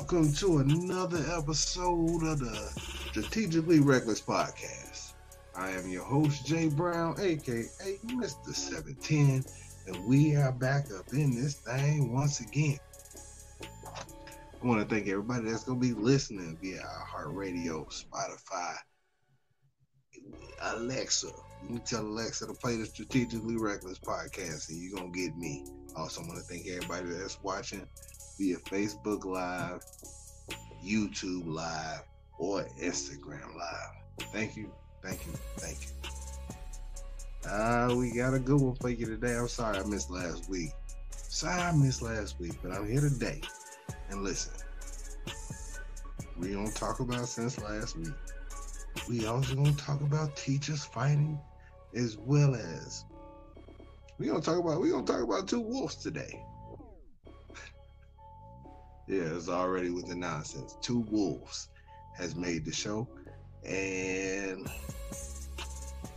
Welcome to another episode of the Strategically Reckless Podcast. I am your host, Jay Brown, aka Mr. 710, and we are back up in this thing once again. I want to thank everybody that's going to be listening via iHeartRadio, Spotify, Alexa. You tell Alexa to play the Strategically Reckless podcast, and you're going to get me. Also, I want to thank everybody that's watching via Facebook Live, YouTube Live, or Instagram Live. Thank you, thank you, thank you. Uh, we got a good one for you today. I'm sorry I missed last week. Sorry I missed last week, but I'm here today. And listen, we don't talk about since last week. We also gonna talk about teachers fighting, as well as we gonna talk about we gonna talk about two wolves today. Yeah, it's already with the nonsense. Two wolves has made the show, and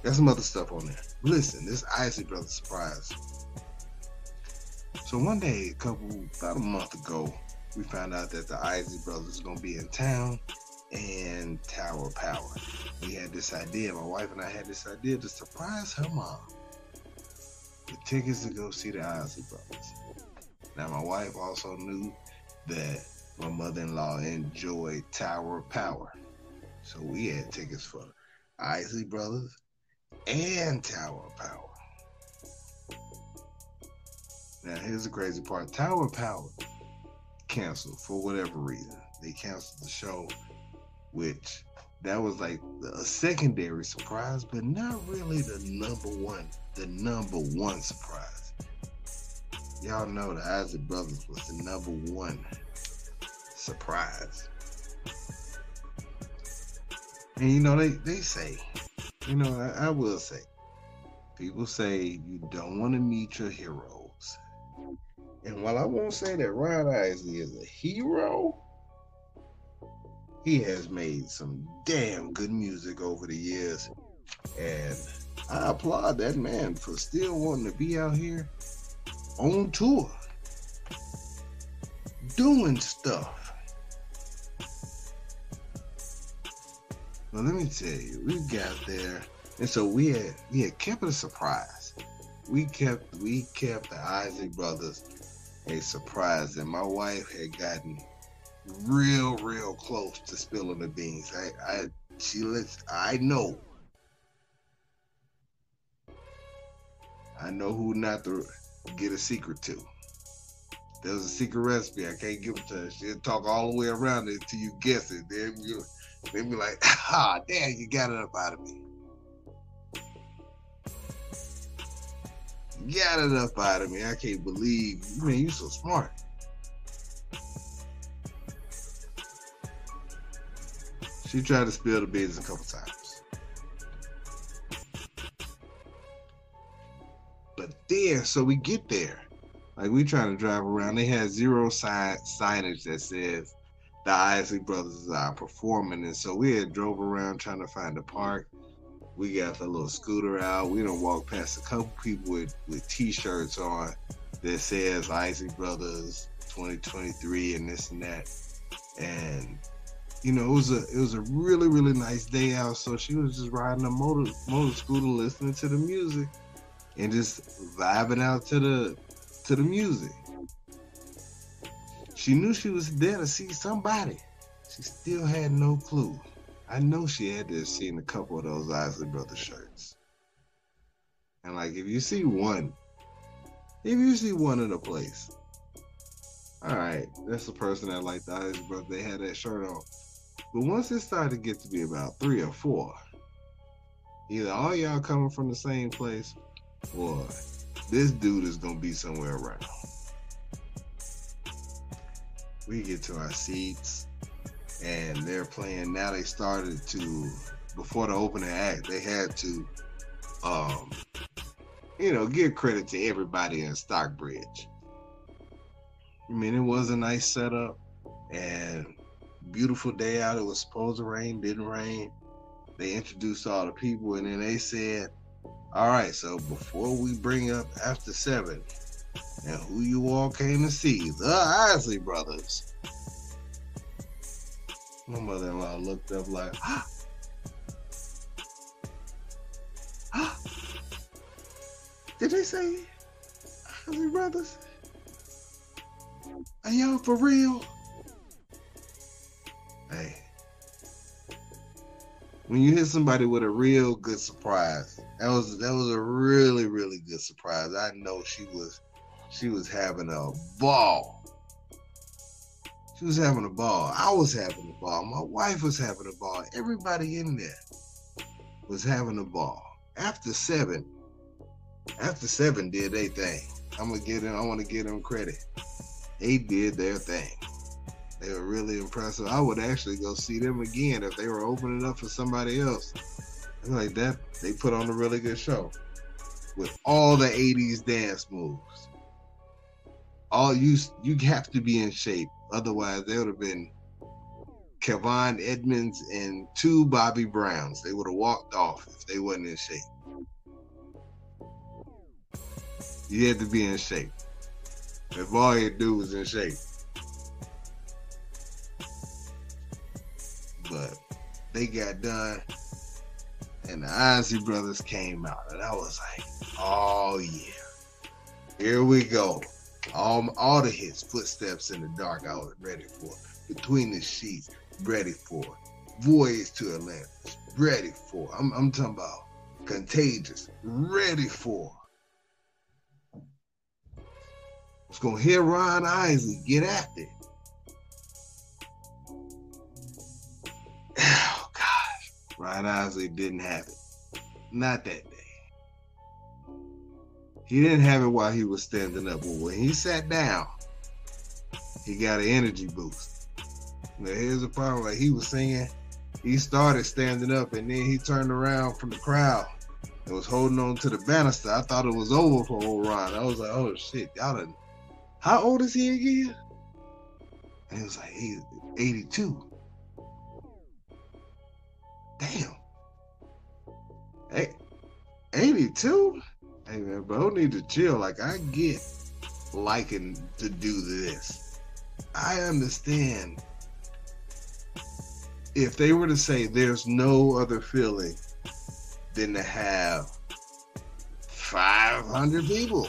got some other stuff on there. Listen, this Isley Brothers surprise. So one day, a couple about a month ago, we found out that the Isley Brothers gonna be in town and Tower Power. We had this idea, my wife and I had this idea to surprise her mom with tickets to go see the Isley Brothers. Now, my wife also knew that my mother in law enjoyed Tower Power. So we had tickets for Isley Brothers and Tower Power. Now, here's the crazy part Tower Power canceled for whatever reason. They canceled the show, which that was like a secondary surprise, but not really the number one, the number one surprise. Y'all know the Isley Brothers was the number one surprise. And you know, they, they say, you know, I, I will say, people say you don't want to meet your heroes. And while I won't say that Ron Isley is a hero, he has made some damn good music over the years. And I applaud that man for still wanting to be out here on tour, doing stuff. Well, let me tell you, we got there, and so we had we had kept it a surprise. We kept we kept the Isley brothers a surprise, and my wife had gotten real, real close to spilling the beans. I, I, she lets, I know, I know who not to get a secret to. There's a secret recipe. I can't give it to her. She'll talk all the way around it until you guess it. Then you, then be like, ah, damn, you got it up out of me. got it up out of me. I can't believe, man, you're so smart. She tried to spill the beans a couple times. There, so we get there. Like we trying to drive around. They had zero sign signage that says the Isley Brothers are performing. And so we had drove around trying to find a park. We got the little scooter out. We don't walk past a couple people with, with t-shirts on that says Isley Brothers 2023 and this and that. And you know, it was a it was a really really nice day out. So she was just riding a motor motor scooter, listening to the music, and just vibing out to the to the music. She knew she was there to see somebody. She still had no clue. I know she had to have seen a couple of those Isley Brothers shirts. And like, if you see one, if you see one in a place, all right, that's the person that liked the Isley Brothers. They had that shirt on. But once it started to get to be about three or four, either all y'all coming from the same place, or this dude is gonna be somewhere around. We get to our seats, and they're playing. Now they started to before the opening act, they had to, um, you know, give credit to everybody in Stockbridge. I mean, it was a nice setup, and beautiful day out. It was supposed to rain, didn't rain. They introduced all the people, and then they said, "All right, so before we bring up after seven, And who you all came to see? The Isley brothers. My mother-in-law looked up like, ah. Ah. Did they say Isley brothers? Are y'all for real? Hey. When you hit somebody with a real good surprise, that was that was a really, really good surprise. I know she was she was having a ball. She was having a ball. I was having a ball. My wife was having a ball. Everybody in there was having a ball. After seven, after seven did they thing. I'm gonna get them. I want to give them credit. They did their thing. They were really impressive. I would actually go see them again if they were opening up for somebody else. Like that, they put on a really good show with all the '80s dance moves all you you have to be in shape. Otherwise, there would have been Kevon Edmonds and two Bobby Browns. They would have walked off if they wasn't in shape. You had to be in shape. If all you do was in shape. But they got done, and the Isley brothers came out, and I was like, oh yeah, here we go. All, all the hits, footsteps in the dark, I was ready for. Between the sheets, ready for. Voyage to Atlantis, ready for. I'm, I'm talking about contagious, ready for. I It's gonna hear Ron Isley get after it. Ron Isley didn't have it. Not that day. he didn't have it while he was standing up, but when he sat down, he got an energy boost. Now here's the problem: like he was singing, he started standing up, and then he turned around from the crowd and was holding on to the banister. I thought it was over for old Ron. I was like, oh shit, y'all done. How old is he again? And he was like, he's 82. Damn. Hey, 82? Hey man, bro, need to chill. Like I get liking to do this. I understand if they were to say there's no other feeling than to have 500 people,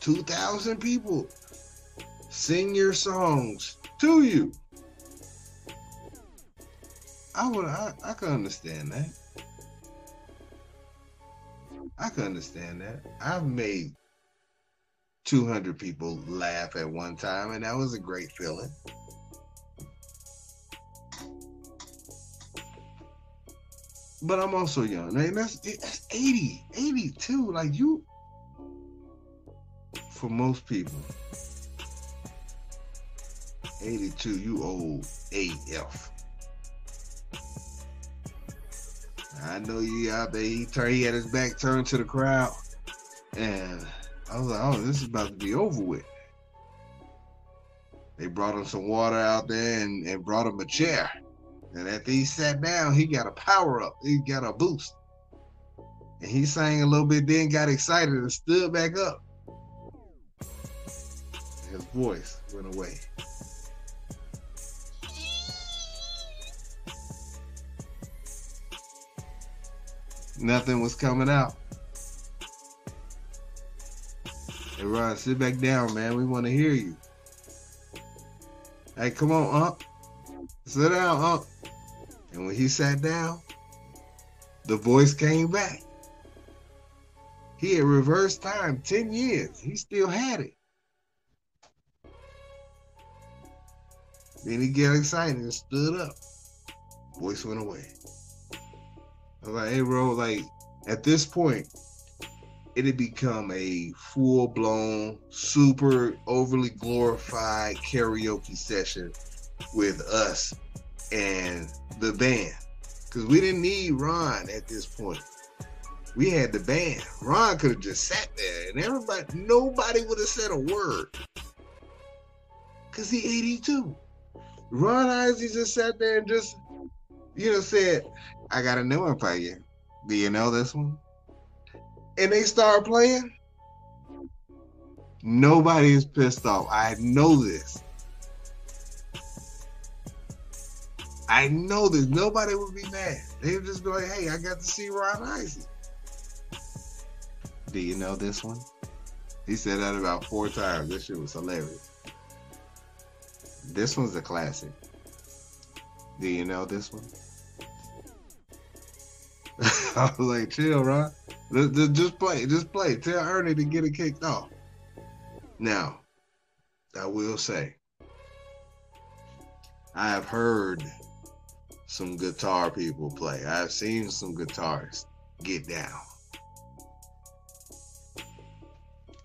2,000 people sing your songs to you. I would, I, I can understand that. I can understand that. I've made 200 people laugh at one time, and that was a great feeling. But I'm also young. I mean, that's, that's 80, 82. Like you, for most people, 82, you old AF. I know you out there. He turned, he had his back turned to the crowd, and I was like, "Oh, this is about to be over with." They brought him some water out there and, and brought him a chair. And after he sat down, he got a power up. He got a boost. And he sang a little bit, then got excited and stood back up. His voice went away. Nothing was coming out. Hey, Ron, sit back down, man. We want to hear you. Hey, come on, Unc. Sit down, Unc. And when he sat down, the voice came back. He had reversed time 10 years. He still had it. Then he got excited and stood up. Voice went away. Like, hey, bro, like at this point, it had become a full blown, super overly glorified karaoke session with us and the band. Because we didn't need Ron at this point. We had the band. Ron could have just sat there and everybody, nobody would have said a word. Because he 82. Ron Isley just sat there and just, you know, said, I got a new one for you. Do you know this one? And they start playing. Nobody is pissed off. I know this. I know this. Nobody would be mad. They would just be like, hey, I got to see Ron Isley. Do you know this one? He said that about four times. This shit was hilarious. This one's a classic. Do you know this one? I was like, chill, Ron. Just play. Just play. Tell Ernie to get it kicked off. Now, I will say, I have heard some guitar people play. I've seen some guitarists get down.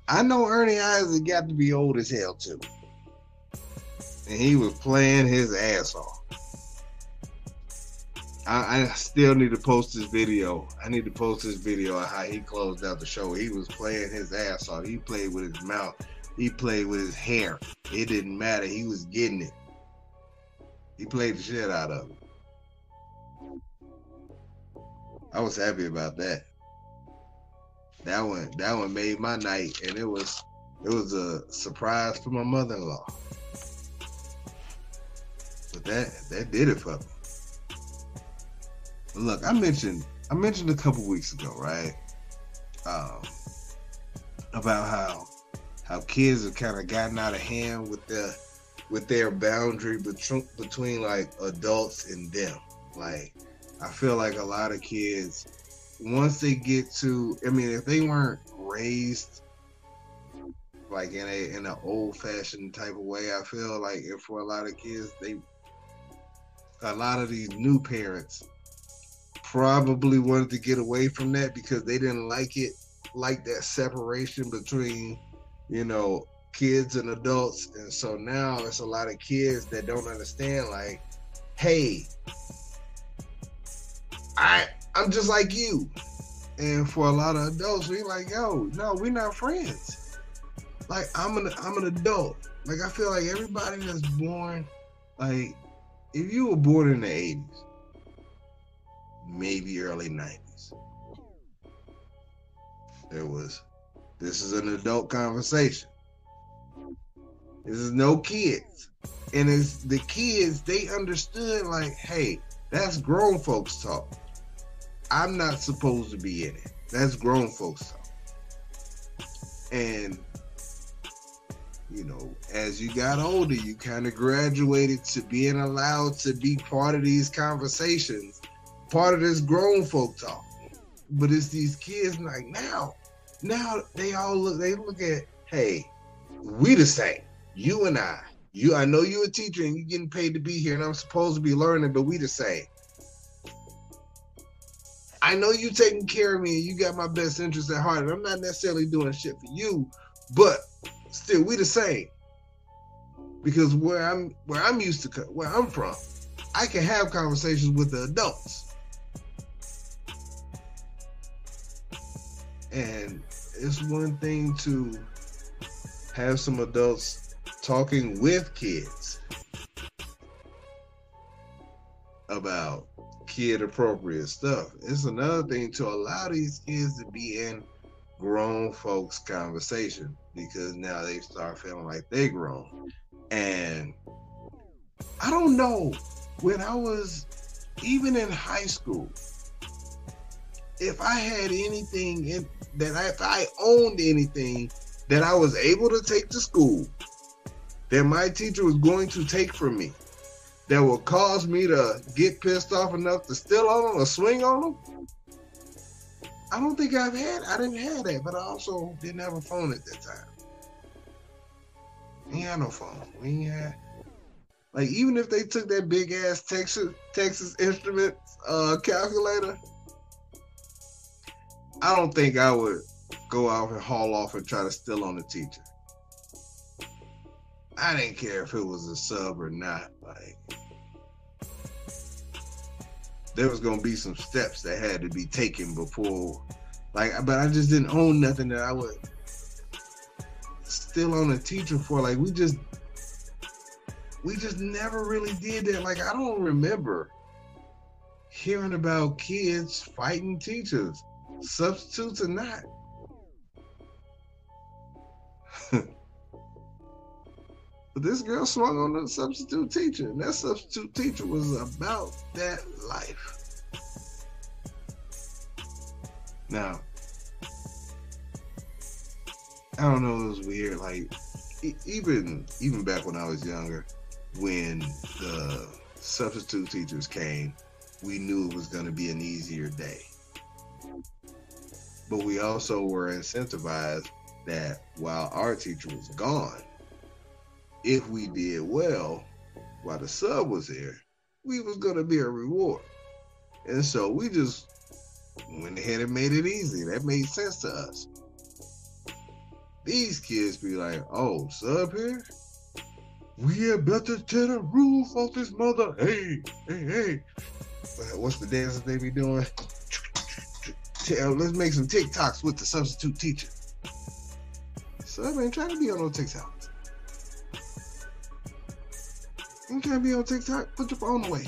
I know Ernie Isley got to be old as hell too. And he was playing his ass off. I, I, still need to post this video. I need to post this video of how he closed out the show. He was playing his ass off. He played with his mouth. He played with his hair. It didn't matter. He was getting it. He played the shit out of it. I was happy about that. That one, that one made my night, and it was, it was a surprise for my mother-in-law. But that, that did it for me. Look, I mentioned, I mentioned a couple weeks ago, right? Um, about how how kids have kind of gotten out of hand with the with their boundary between between like adults and them. Like I feel like a lot of kids once they get to I mean if they weren't raised like in a in an old fashioned type of way, I feel like if for a lot of kids they a lot of these new parents probably wanted to get away from that because they didn't like it like that separation between you know, kids and adults. And so now it's a lot of kids that don't understand, like, hey, I I'm just like you. And for a lot of adults, we like, yo, no, we're not friends. Like I'm an I'm an adult. Like I feel like everybody that's born, like if you were born in the 80s, maybe early 90s, there was this is an adult conversation. This is no kids. And it's the kids, they understood like, hey, that's grown folks talk. I'm not supposed to be in it. That's grown folks talk. And you know, as you got older, you kind of graduated to being allowed to be part of these conversations, part of this grown folk talk. But it's these kids like now, now they all look, they look at, hey, we the same. You and I. You I know you're a teacher and you're getting paid to be here and I'm supposed to be learning, but we the same. I know you taking care of me and you got my best interest at heart. And I'm not necessarily doing shit for you, but still we the same. Because where I'm where I'm used to where I'm from, I can have conversations with the adults. And it's one thing to have some adults talking with kids about kid appropriate stuff. It's another thing to allow these kids to be in grown folks conversation because now they start feeling like they're grown. And I don't know when I was even in high school, if I had anything in that I, if I owned anything that I was able to take to school that my teacher was going to take from me that would cause me to get pissed off enough to steal on them or swing on them. I don't think I've had I didn't have that, but I also didn't have a phone at that time. We ain't had no phone. We ain't had like even if they took that big ass Texas Texas Instruments uh, calculator I don't think I would go out and haul off and try to steal on the teacher. I didn't care if it was a sub or not. Like there was gonna be some steps that had to be taken before like but I just didn't own nothing that I would steal on a teacher for. Like we just we just never really did that. Like I don't remember hearing about kids fighting teachers substitutes or not. But this girl swung on the substitute teacher, and that substitute teacher was about that life. Now, I don't know, it was weird. Like, even even back when I was younger, when the substitute teachers came, we knew it was going to be an easier day. But we also were incentivized that while our teacher was gone, if we did well while the sub was here, we was to be a reward. And so we just went ahead and made it easy. That made sense to us. These kids be like, oh, sub here? We had better tear the roof off this mother. Hey, hey, hey. What's the dances they be doing? Let's make some TikToks with the substitute teacher. Sub ain't trying to be on no TikTok. You can't be on TikTok. Put your phone away.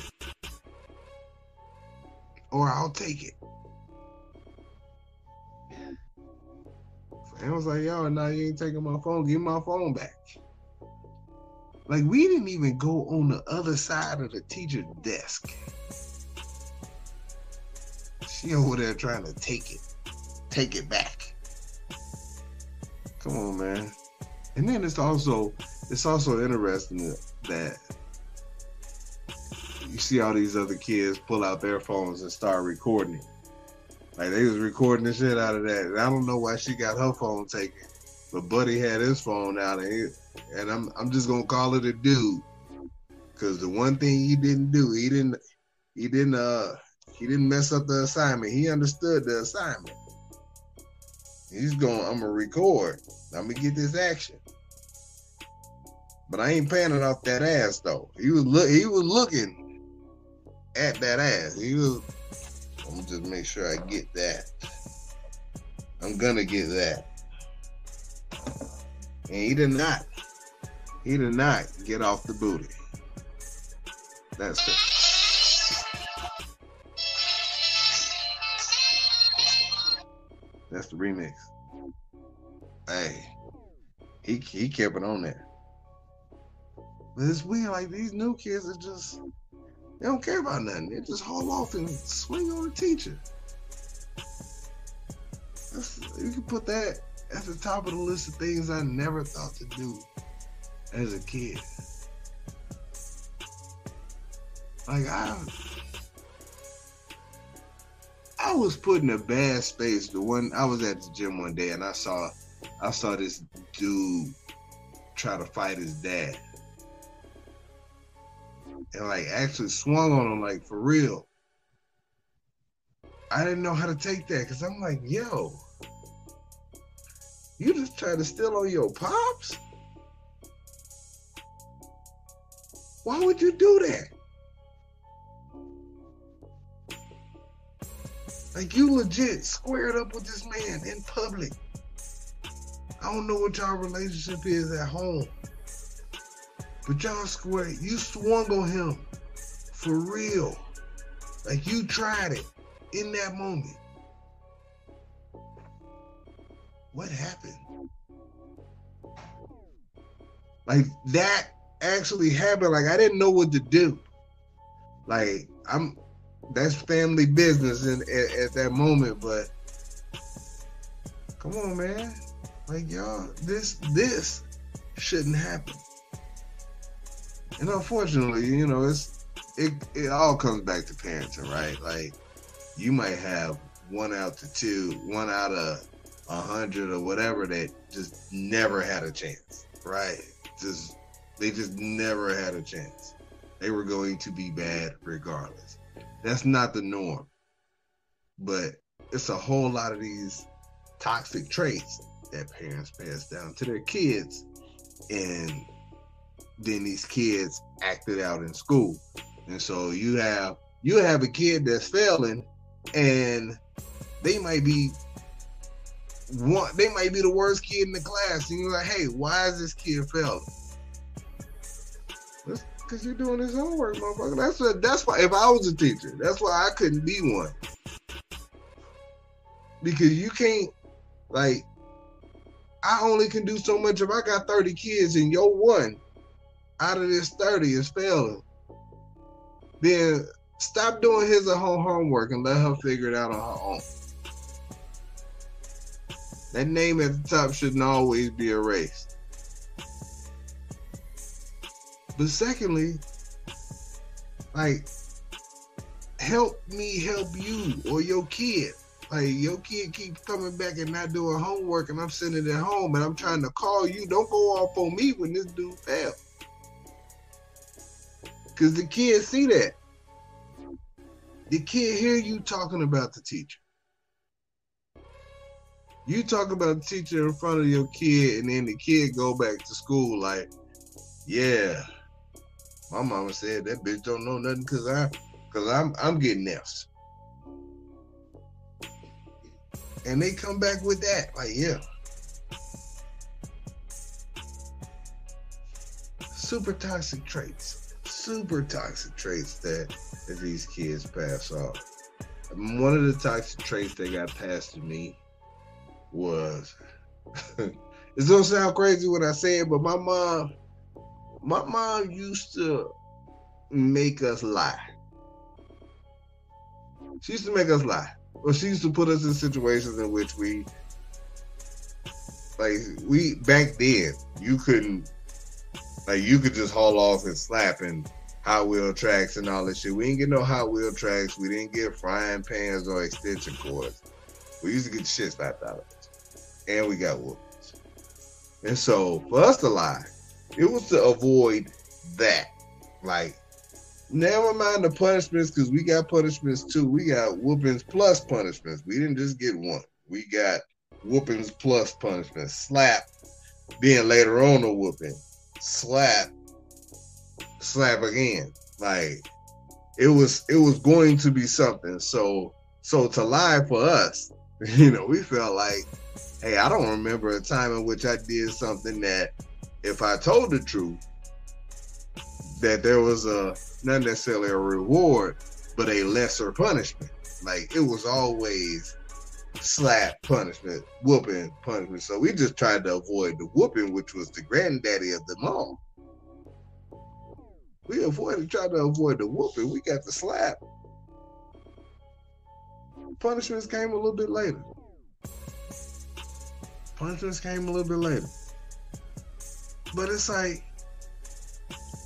Or I'll take it. And I was like, yo, now you ain't taking my phone. Give my phone back. Like we didn't even go on the other side of the teacher's desk. She over there trying to take it, take it back. Come on, man. And then it's also it's also interesting that you see all these other kids pull out their phones and start recording it. Like they was recording the shit out of that. And I don't know why she got her phone taken, but Buddy had his phone out, and, he, and I'm I'm just gonna call it a dude, because the one thing he didn't do, he didn't he didn't uh he didn't mess up the assignment. He understood the assignment. He's going. I'm gonna record. I'm gonna get this action. But I ain't panning off that ass though. He was look. He was looking at that ass. He was I'm just make sure I get that. I'm gonna get that. And he did not. He did not get off the booty. That's it. That's the remix. Hey, he he kept it on there. But it's weird, like these new kids are just they don't care about nothing. They just haul off and swing on the teacher. That's, you can put that at the top of the list of things I never thought to do as a kid. Like I, I was put in a bad space. The one I was at the gym one day and I saw, I saw this dude try to fight his dad and like actually swung on him like for real. I didn't know how to take that because I'm like, yo, you just trying to steal on your pops? Why would you do that? Like you legit squared up with this man in public. I don't know what y'all relationship is at home. But y'all square, you swung on him for real. Like you tried it in that moment. What happened? Like that actually happened. Like I didn't know what to do. Like I'm that's family business in, at, at that moment, but come on, man. Like y'all, this this shouldn't happen. And unfortunately, you know, it's it it all comes back to parenting, right? Like you might have one out to two, one out of a hundred or whatever that just never had a chance, right? Just they just never had a chance. They were going to be bad regardless. That's not the norm. But it's a whole lot of these toxic traits that parents pass down to their kids. And then these kids acted out in school. And so you have you have a kid that's failing and they might be one they might be the worst kid in the class. And you're like, hey, why is this kid failing? Because you're doing his homework, motherfucker. That's what that's why if I was a teacher, that's why I couldn't be one. Because you can't like I only can do so much if I got 30 kids and you're one out of this 30 is failing, then stop doing his homework and let her figure it out on her own. That name at the top shouldn't always be erased. But secondly, like help me help you or your kid. Like your kid keeps coming back and not doing homework, and I'm sitting at home and I'm trying to call you. Don't go off on me when this dude failed, because the kid see that. The kid hear you talking about the teacher. You talk about the teacher in front of your kid, and then the kid go back to school like, yeah, my mama said that bitch don't know nothing because I, because I'm I'm getting F's. and they come back with that. Like, yeah. Super toxic traits. Super toxic traits that, that these kids pass off. One of the toxic traits that got passed to me was it's gonna sound crazy what I said, but my mom my mom used to make us lie. She used to make us lie well, she used to put us in situations in which we, like, we back then, you couldn't, like, you could just haul off and slap and Hot Wheel tracks and all that shit. We didn't get no Hot Wheel tracks. We didn't get frying pans or extension cords. We used to get shit slapped out of us, and we got whoopings. And so, for us to lie, it was to avoid that. Like, Never mind the punishments because we got punishments too. We got whoopings plus punishments. We didn't just get one. We got whoopings plus punishments. Slap, then later on a whooping. Slap, slap again. Like it was it was going to be something. So so to lie for us, you know, we felt like, hey, I don't remember a time in which I did something that if I told the truth, that there was a not necessarily a reward, but a lesser punishment. Like it was always slap punishment, whooping punishment. So we just tried to avoid the whooping, which was the granddaddy of them all. We avoided trying to avoid the whooping. We got the slap. Punishments came a little bit later. Punishments came a little bit later. But it's like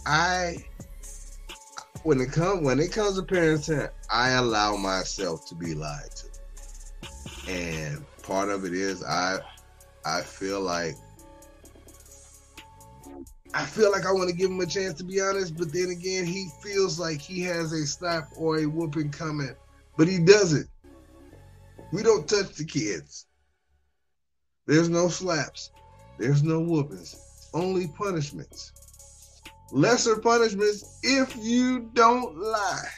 I when it comes when it comes to parenting, I allow myself to be lied to. And part of it is I I feel like I feel like I want to give him a chance to be honest, but then again, he feels like he has a slap or a whooping coming, but he doesn't. We don't touch the kids. There's no slaps. There's no whoopings. Only punishments lesser punishments if you don't lie.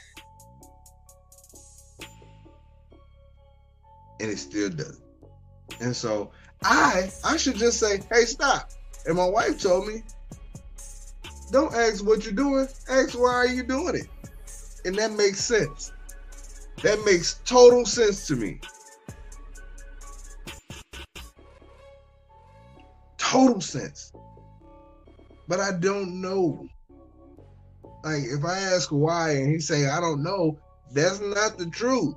And it still doesn't. And so I I should just say, hey, stop. And my wife told me, don't ask what you're doing, ask why are you doing it. And that makes sense. That makes total sense to me. Total sense but I don't know. Like if I ask why and he say I don't know, that's not the truth.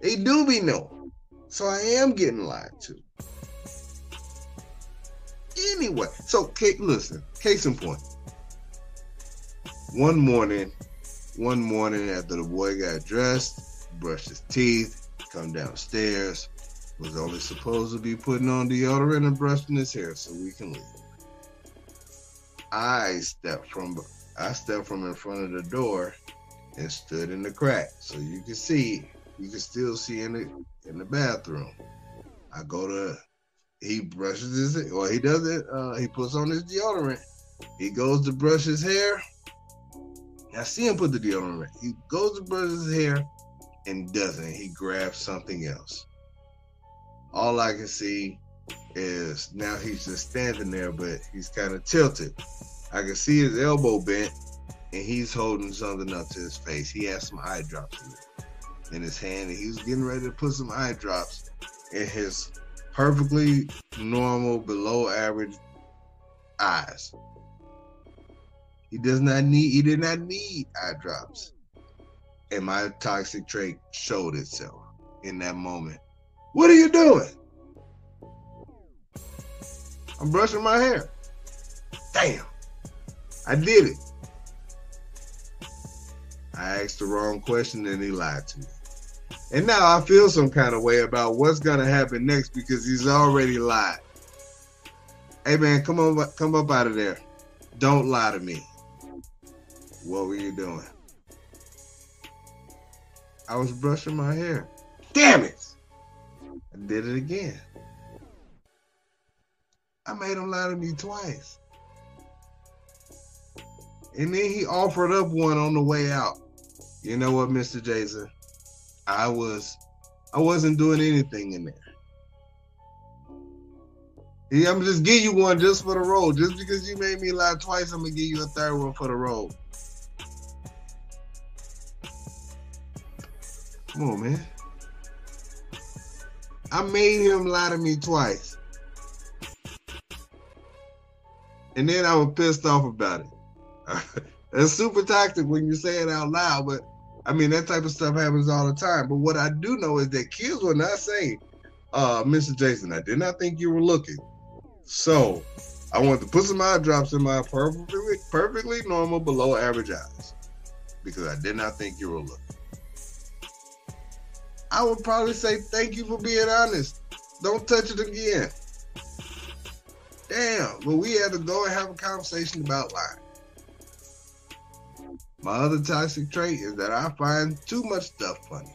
They do be know. So I am getting lied to. Anyway, so Kate, listen, case in point. One morning, one morning after the boy got dressed, brushed his teeth, come downstairs, was only supposed to be putting on deodorant and brushing his hair so we can leave. I stepped from I stepped from in front of the door and stood in the crack, so you can see you can still see in the in the bathroom. I go to he brushes his or he does it. Uh, he puts on his deodorant. He goes to brush his hair. I see him put the deodorant. He goes to brush his hair and doesn't. He grabs something else. All I can see is now he's just standing there, but he's kind of tilted. I can see his elbow bent, and he's holding something up to his face. He has some eye drops in, in his hand, and he's getting ready to put some eye drops in his perfectly normal, below average eyes. He does not need. He did not need eye drops, and my toxic trait showed itself in that moment. What are you doing? I'm brushing my hair. Damn, I did it. I asked the wrong question and he lied to me. And now I feel some kind of way about what's gonna happen next because he's already lied. Hey man, come on, come up out of there. Don't lie to me. What were you doing? I was brushing my hair. Damn it! I did it again. I made him lie to me twice. And then he offered up one on the way out. You know what, Mr. Jason? I was I wasn't doing anything in there. Yeah, I'm just give you one just for the road. Just because you made me lie twice, I'm gonna give you a third one for the road. Come on, man. I made him lie to me twice. And then I was pissed off about it. it's super toxic when you say it out loud, but I mean, that type of stuff happens all the time. But what I do know is that kids will not say, uh, Mr. Jason, I did not think you were looking. So I want to put some eye drops in my perfectly, perfectly normal below average eyes because I did not think you were looking. I would probably say thank you for being honest. Don't touch it again. Damn, but we had to go and have a conversation about lying. My other toxic trait is that I find too much stuff funny.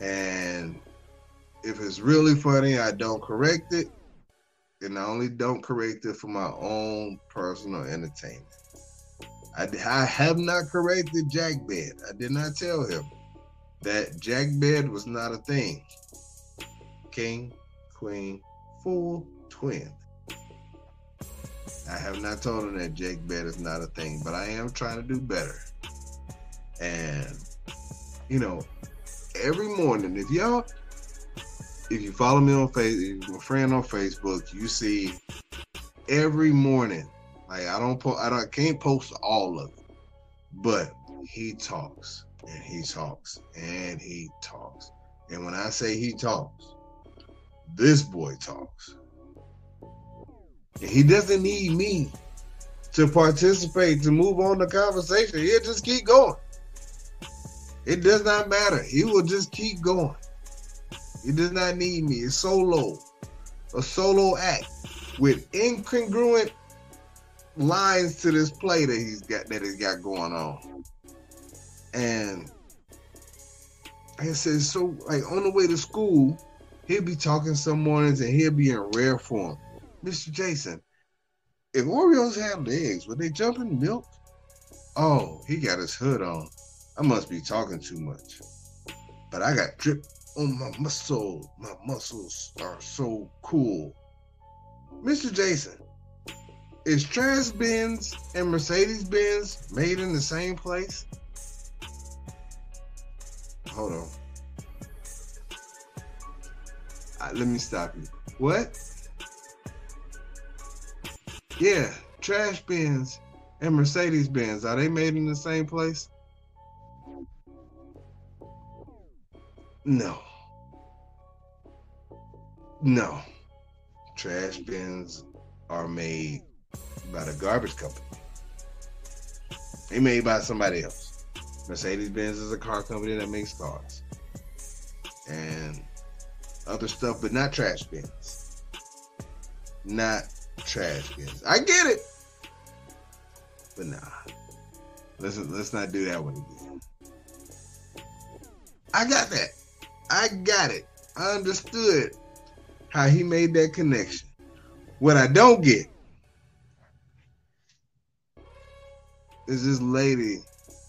And if it's really funny, I don't correct it. And I only don't correct it for my own personal entertainment. I, I have not corrected Jack Bed. I did not tell him that Jack Bed was not a thing. King, queen, full, I have not told him that Jake Bet is not a thing, but I am trying to do better. And you know, every morning, if y'all, if you follow me on Facebook, my friend on Facebook, you see every morning. Like I don't, po- I don't, can't post all of it, but he talks and he talks and he talks. And when I say he talks, this boy talks. He doesn't need me to participate to move on the conversation. He'll just keep going. It does not matter. He will just keep going. He does not need me. It's solo, a solo act with incongruent lines to this play that he's got that he's got going on. And I said, so like on the way to school, he'll be talking some mornings and he'll be in rare form. Mr. Jason, if Oreos have legs, would they jump in milk? Oh, he got his hood on. I must be talking too much. But I got drip on my muscle. My muscles are so cool. Mr. Jason, is Trash Benz and Mercedes Benz made in the same place? Hold on. Right, let me stop you. What? Yeah, trash bins and Mercedes Benz. Are they made in the same place? No. No. Trash bins are made by the garbage company. They made by somebody else. Mercedes Benz is a car company that makes cars. And other stuff, but not trash bins. Not trash cans. I get it, but nah. Let's let's not do that one again. I got that. I got it. I understood how he made that connection. What I don't get is this lady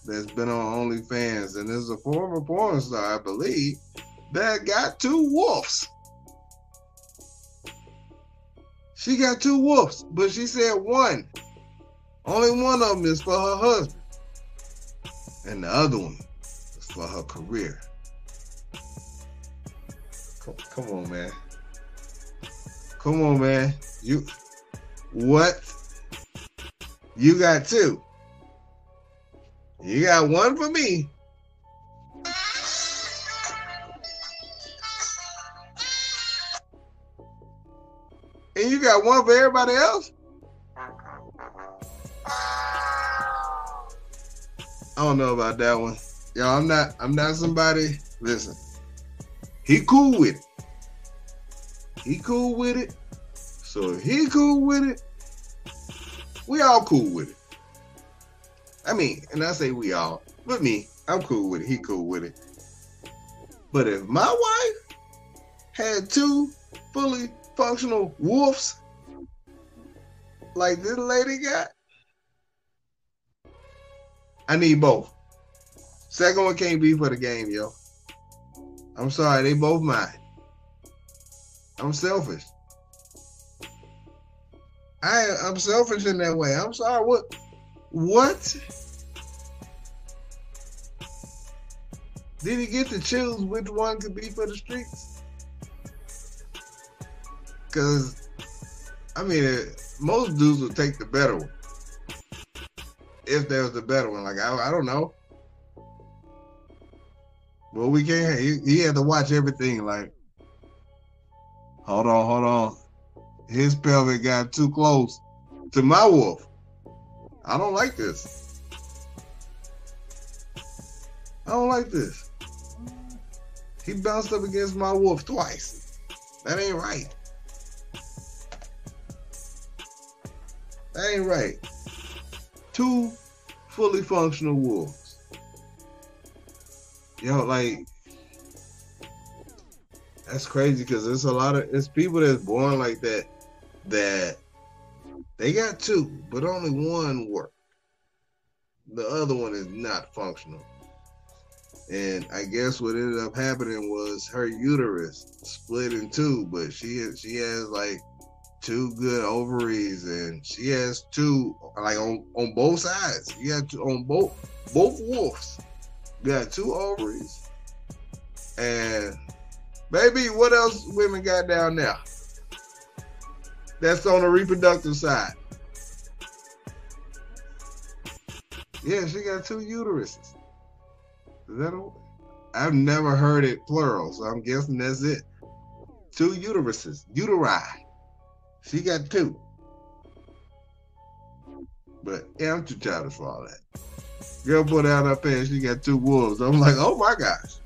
that's been on OnlyFans and is a former porn star, I believe, that got two wolves. She got two wolves, but she said one. Only one of them is for her husband. And the other one is for her career. Come, on, man. Come on, man. You what? You got two. You got one for me. And you got one for everybody else? I don't know about that one. Yo, I'm not I'm not somebody. Listen. He cool with it. He cool with it. So if he cool with it, we all cool with it. I mean, and I say we all, but me, I'm cool with it. He cool with it. But if my wife had two fully functional wolves like this lady got, I need both. Second one can't be for the game, yo. I'm sorry, they both mine. I'm selfish. I I'm selfish in that way. I'm sorry. What? What? Did he get to choose which one could be for the streets? Because, I mean, most dudes would take the better one. If there was a better one. Like, I, I don't know. Well, we can't. He, he had to watch everything. Like, hold on, hold on. His pelvic got too close to my wolf. I don't like this. I don't like this. He bounced up against my wolf twice. That ain't right. That ain't right. Two fully functional wolves. Yo, like that's crazy because there's a lot of it's people that's born like that that they got two, but only one work. The other one is not functional. And I guess what ended up happening was her uterus split in two, but she she has like two good ovaries and she has two like on on both sides. You got two on both both wolves. Got two ovaries. And baby, what else women got down there? That's on the reproductive side. Yeah, she got two uteruses. Is that I've never heard it plural, so I'm guessing that's it. Two uteruses, uteri. She got two. But yeah, I'm too childish for all that. Girl put out her pants, she got two wolves. I'm like, oh my gosh.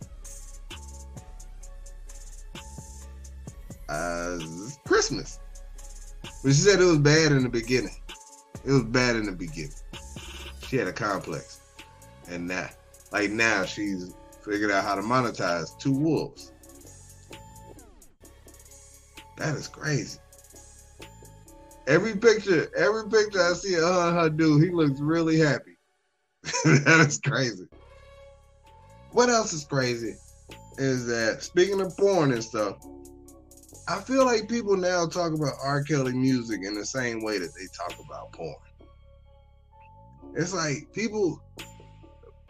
Uh, Christmas. But she said it was bad in the beginning. It was bad in the beginning. She had a complex. And now, like now, she's figured out how to monetize two wolves. That is crazy. Every picture, every picture I see of her her dude, he looks really happy. that is crazy. What else is crazy is that speaking of porn and stuff, I feel like people now talk about R. Kelly music in the same way that they talk about porn. It's like people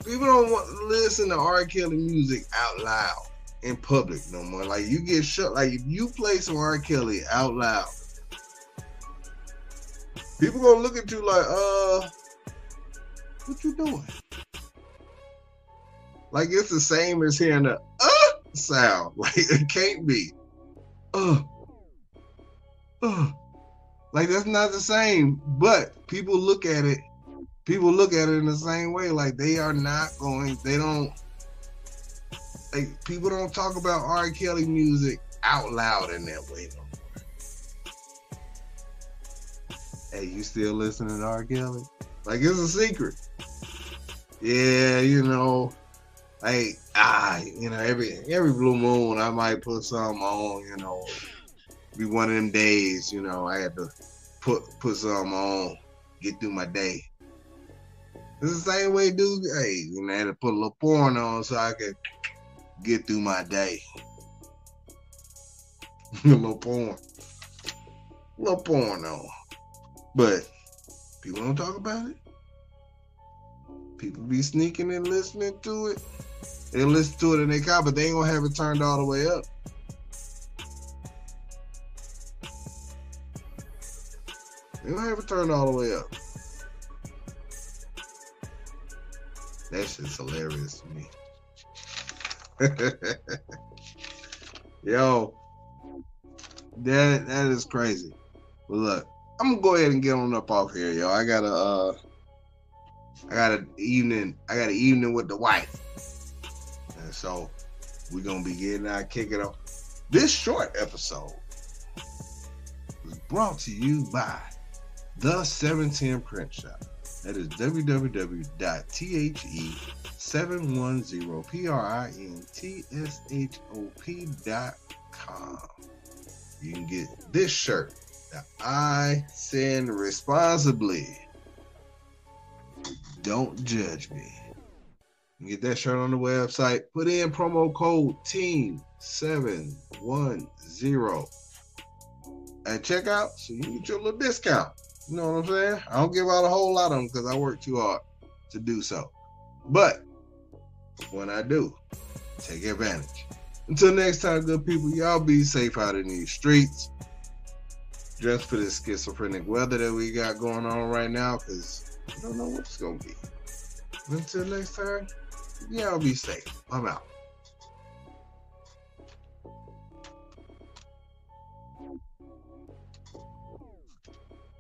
people don't want to listen to R. Kelly music out loud in public no more. Like you get shut. Like if you play some R. Kelly out loud, people gonna look at you like, uh, what you doing? Like it's the same as hearing the uh sound. Like it can't be. Uh, uh. Like that's not the same. But people look at it people look at it in the same way. Like they are not going, they don't like people don't talk about R. Kelly music out loud in that way Hey, you still listening to R. Kelly? Like it's a secret. Yeah, you know, like ah, you know, every every blue moon I might put some on, you know. Be one of them days, you know, I had to put put some on, get through my day. It's the same way, dude. Hey, you know, I had to put a little porn on so I could get through my day. a little porn. A little porn on. But people don't talk about it. People be sneaking and listening to it. They listen to it in their car, but they ain't gonna have it turned all the way up. They don't have it turned all the way up. That shit's hilarious to me. Yo, that that is crazy. But look, I'm gonna go ahead and get on up off here, yo. I got a uh I got an evening, I got an evening with the wife. And so we're gonna be getting our kick it off. This short episode was brought to you by the 710 Print Shop. That is www.the710printshop.com. You can get this shirt I sin responsibly. Don't judge me. Get that shirt on the website. Put in promo code TEAM710 at checkout so you get your little discount. You know what I'm saying? I don't give out a whole lot of them because I work too hard to do so. But when I do, take advantage. Until next time, good people, y'all be safe out in these streets. Just for this schizophrenic weather that we got going on right now, because I don't know what it's gonna be. Until next time, y'all be safe. I'm out.